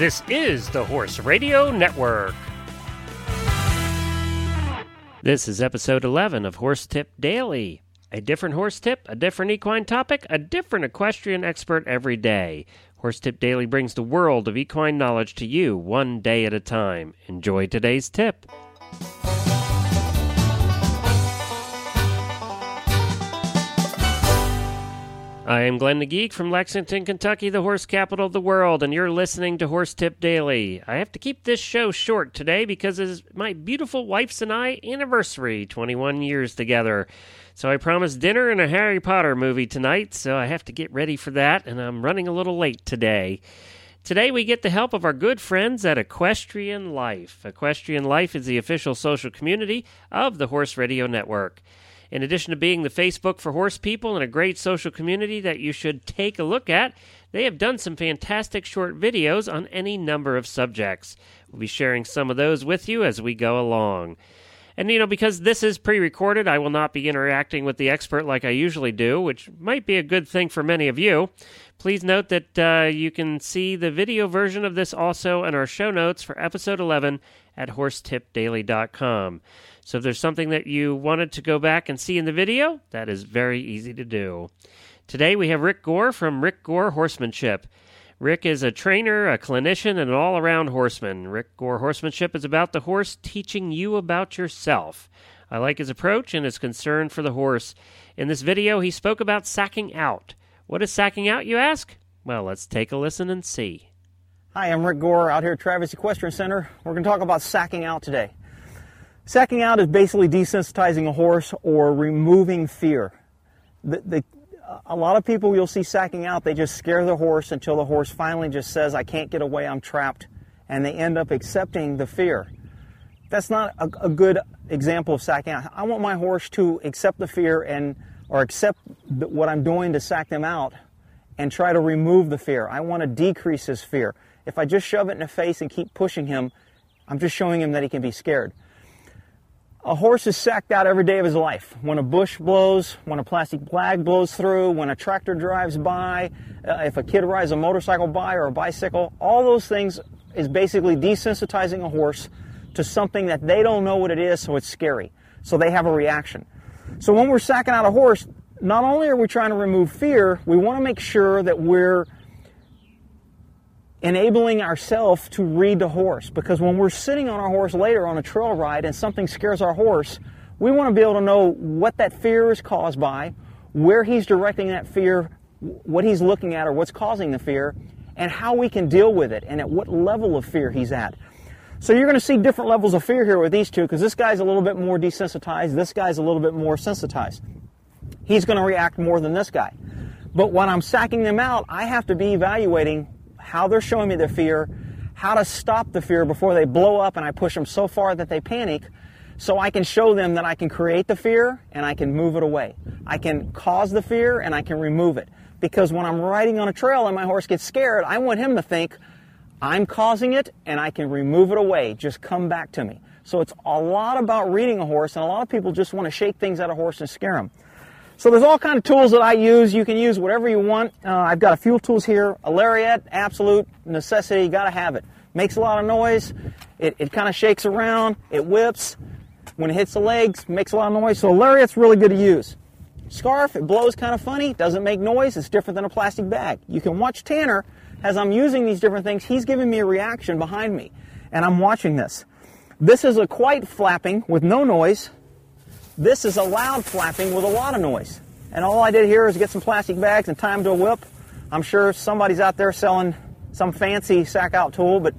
This is the Horse Radio Network. This is episode 11 of Horse Tip Daily. A different horse tip, a different equine topic, a different equestrian expert every day. Horse Tip Daily brings the world of equine knowledge to you one day at a time. Enjoy today's tip. I am Glenn the Geek from Lexington, Kentucky, the horse capital of the world, and you're listening to Horse Tip Daily. I have to keep this show short today because it's my beautiful wife's and I anniversary, 21 years together. So I promised dinner and a Harry Potter movie tonight, so I have to get ready for that, and I'm running a little late today. Today we get the help of our good friends at Equestrian Life. Equestrian Life is the official social community of the Horse Radio Network. In addition to being the Facebook for horse people and a great social community that you should take a look at, they have done some fantastic short videos on any number of subjects. We'll be sharing some of those with you as we go along. And, you know, because this is pre recorded, I will not be interacting with the expert like I usually do, which might be a good thing for many of you. Please note that uh, you can see the video version of this also in our show notes for episode 11 at horsetipdaily.com. So if there's something that you wanted to go back and see in the video, that is very easy to do. Today we have Rick Gore from Rick Gore Horsemanship. Rick is a trainer, a clinician, and an all around horseman. Rick Gore Horsemanship is about the horse teaching you about yourself. I like his approach and his concern for the horse. In this video, he spoke about sacking out. What is sacking out, you ask? Well, let's take a listen and see. Hi, I'm Rick Gore out here at Travis Equestrian Center. We're going to talk about sacking out today. Sacking out is basically desensitizing a horse or removing fear. The, the, a lot of people you'll see sacking out, they just scare the horse until the horse finally just says, I can't get away, I'm trapped, and they end up accepting the fear. That's not a, a good example of sacking out. I want my horse to accept the fear and or accept what I'm doing to sack them out and try to remove the fear. I want to decrease his fear. If I just shove it in the face and keep pushing him, I'm just showing him that he can be scared. A horse is sacked out every day of his life. When a bush blows, when a plastic bag blows through, when a tractor drives by, uh, if a kid rides a motorcycle by or a bicycle, all those things is basically desensitizing a horse to something that they don't know what it is, so it's scary. So they have a reaction. So when we're sacking out a horse, not only are we trying to remove fear, we want to make sure that we're enabling ourselves to read the horse. Because when we're sitting on our horse later on a trail ride and something scares our horse, we want to be able to know what that fear is caused by, where he's directing that fear, what he's looking at, or what's causing the fear, and how we can deal with it, and at what level of fear he's at. So you're going to see different levels of fear here with these two because this guy's a little bit more desensitized, this guy's a little bit more sensitized. He's going to react more than this guy. But when I'm sacking them out, I have to be evaluating how they're showing me their fear, how to stop the fear before they blow up and I push them so far that they panic, so I can show them that I can create the fear and I can move it away. I can cause the fear and I can remove it. Because when I'm riding on a trail and my horse gets scared, I want him to think, I'm causing it and I can remove it away. Just come back to me. So it's a lot about reading a horse, and a lot of people just want to shake things out of a horse and scare them. So there's all kind of tools that I use. You can use whatever you want. Uh, I've got a few tools here. A lariat, absolute necessity. You got to have it. Makes a lot of noise. It, it kind of shakes around. It whips. When it hits the legs, makes a lot of noise. So a lariat's really good to use. Scarf, it blows kind of funny. Doesn't make noise. It's different than a plastic bag. You can watch Tanner as I'm using these different things. He's giving me a reaction behind me, and I'm watching this. This is a quiet flapping with no noise. This is a loud flapping with a lot of noise. And all I did here is get some plastic bags and tie them to a whip. I'm sure somebody's out there selling some fancy sack out tool, but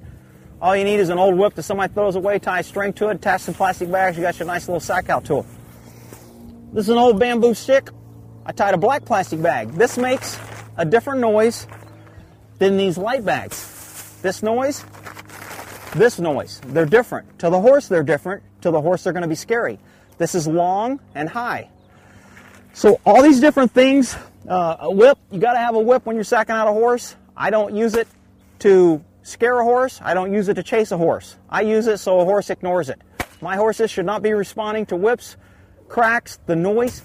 all you need is an old whip that somebody throws away, tie a string to it, attach some plastic bags, you got your nice little sack out tool. This is an old bamboo stick. I tied a black plastic bag. This makes a different noise than these light bags. This noise, this noise. They're different. To the horse, they're different. To the horse, they're going to be scary. This is long and high. So all these different things, uh, a whip, you got to have a whip when you're sacking out a horse. I don't use it to scare a horse. I don't use it to chase a horse. I use it so a horse ignores it. My horses should not be responding to whips, cracks, the noise.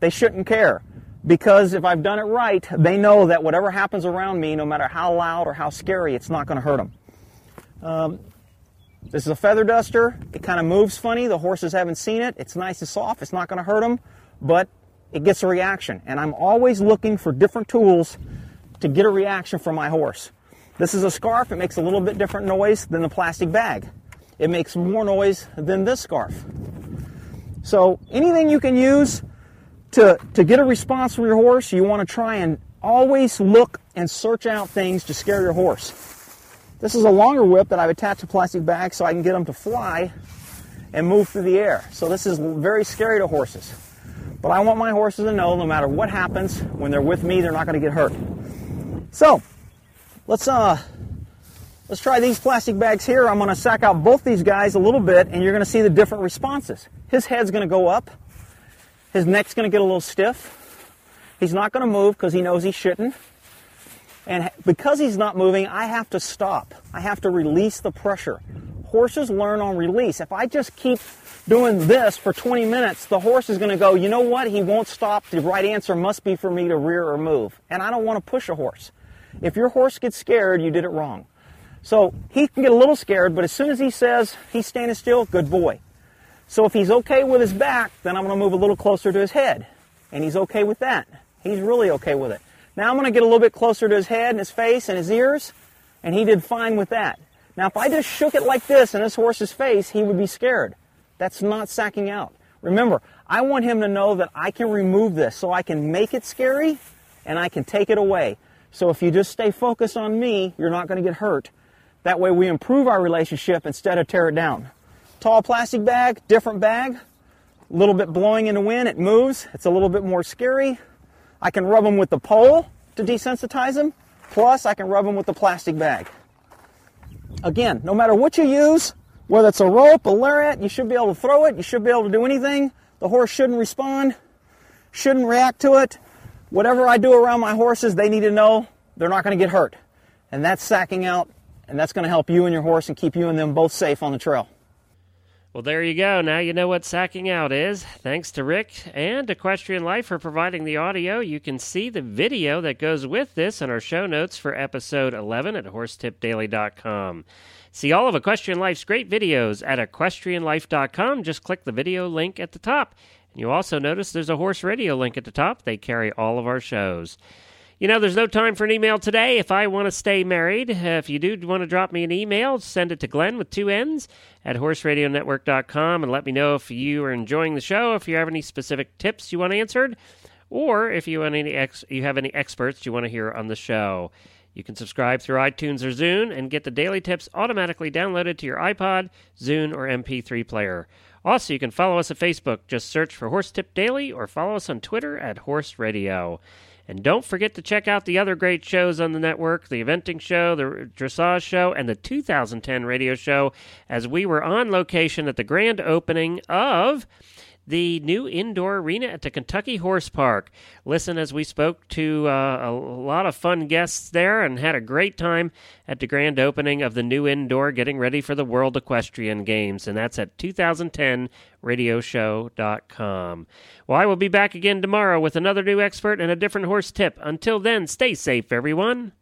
They shouldn't care. because if I've done it right, they know that whatever happens around me, no matter how loud or how scary, it's not going to hurt them. Um, this is a feather duster. It kind of moves funny. The horses haven't seen it. It's nice and soft. It's not going to hurt them, but it gets a reaction. And I'm always looking for different tools to get a reaction from my horse. This is a scarf. It makes a little bit different noise than the plastic bag. It makes more noise than this scarf. So anything you can use to, to get a response from your horse, you want to try and always look and search out things to scare your horse. This is a longer whip that I've attached to plastic bag so I can get them to fly and move through the air. So this is very scary to horses. But I want my horses to know no matter what happens, when they're with me, they're not going to get hurt. So, let's uh let's try these plastic bags here. I'm going to sack out both these guys a little bit and you're going to see the different responses. His head's going to go up. His neck's going to get a little stiff. He's not going to move because he knows he shouldn't. And because he's not moving, I have to stop. I have to release the pressure. Horses learn on release. If I just keep doing this for 20 minutes, the horse is going to go, you know what? He won't stop. The right answer must be for me to rear or move. And I don't want to push a horse. If your horse gets scared, you did it wrong. So he can get a little scared, but as soon as he says he's standing still, good boy. So if he's okay with his back, then I'm going to move a little closer to his head. And he's okay with that. He's really okay with it. Now I'm going to get a little bit closer to his head and his face and his ears, and he did fine with that. Now if I just shook it like this in this horse's face, he would be scared. That's not sacking out. Remember, I want him to know that I can remove this so I can make it scary and I can take it away. So if you just stay focused on me, you're not going to get hurt. That way we improve our relationship instead of tear it down. Tall plastic bag, different bag, a little bit blowing in the wind, it moves. It's a little bit more scary. I can rub them with the pole to desensitize them. Plus, I can rub them with the plastic bag. Again, no matter what you use, whether it's a rope, a lariat, you should be able to throw it. You should be able to do anything. The horse shouldn't respond, shouldn't react to it. Whatever I do around my horses, they need to know they're not going to get hurt. And that's sacking out, and that's going to help you and your horse and keep you and them both safe on the trail. Well, there you go. Now you know what sacking out is. Thanks to Rick and Equestrian Life for providing the audio. You can see the video that goes with this in our show notes for episode 11 at horsetipdaily.com. See all of Equestrian Life's great videos at equestrianlife.com. Just click the video link at the top. And you also notice there's a horse radio link at the top. They carry all of our shows. You know, there's no time for an email today. If I want to stay married, if you do want to drop me an email, send it to Glenn with two N's at horseradionetwork.com and let me know if you are enjoying the show, if you have any specific tips you want answered, or if you want any ex- you have any experts you want to hear on the show. You can subscribe through iTunes or Zune and get the daily tips automatically downloaded to your iPod, Zune, or MP3 player. Also, you can follow us at Facebook. Just search for Horse Tip Daily or follow us on Twitter at Horse Radio. And don't forget to check out the other great shows on the network the Eventing Show, the Dressage Show, and the 2010 radio show as we were on location at the grand opening of the new indoor arena at the Kentucky Horse Park. Listen as we spoke to uh, a lot of fun guests there and had a great time at the grand opening of the new indoor getting ready for the World Equestrian Games. And that's at 2010radioshow.com. Well, I will be back again tomorrow with another new expert and a different horse tip. Until then, stay safe, everyone.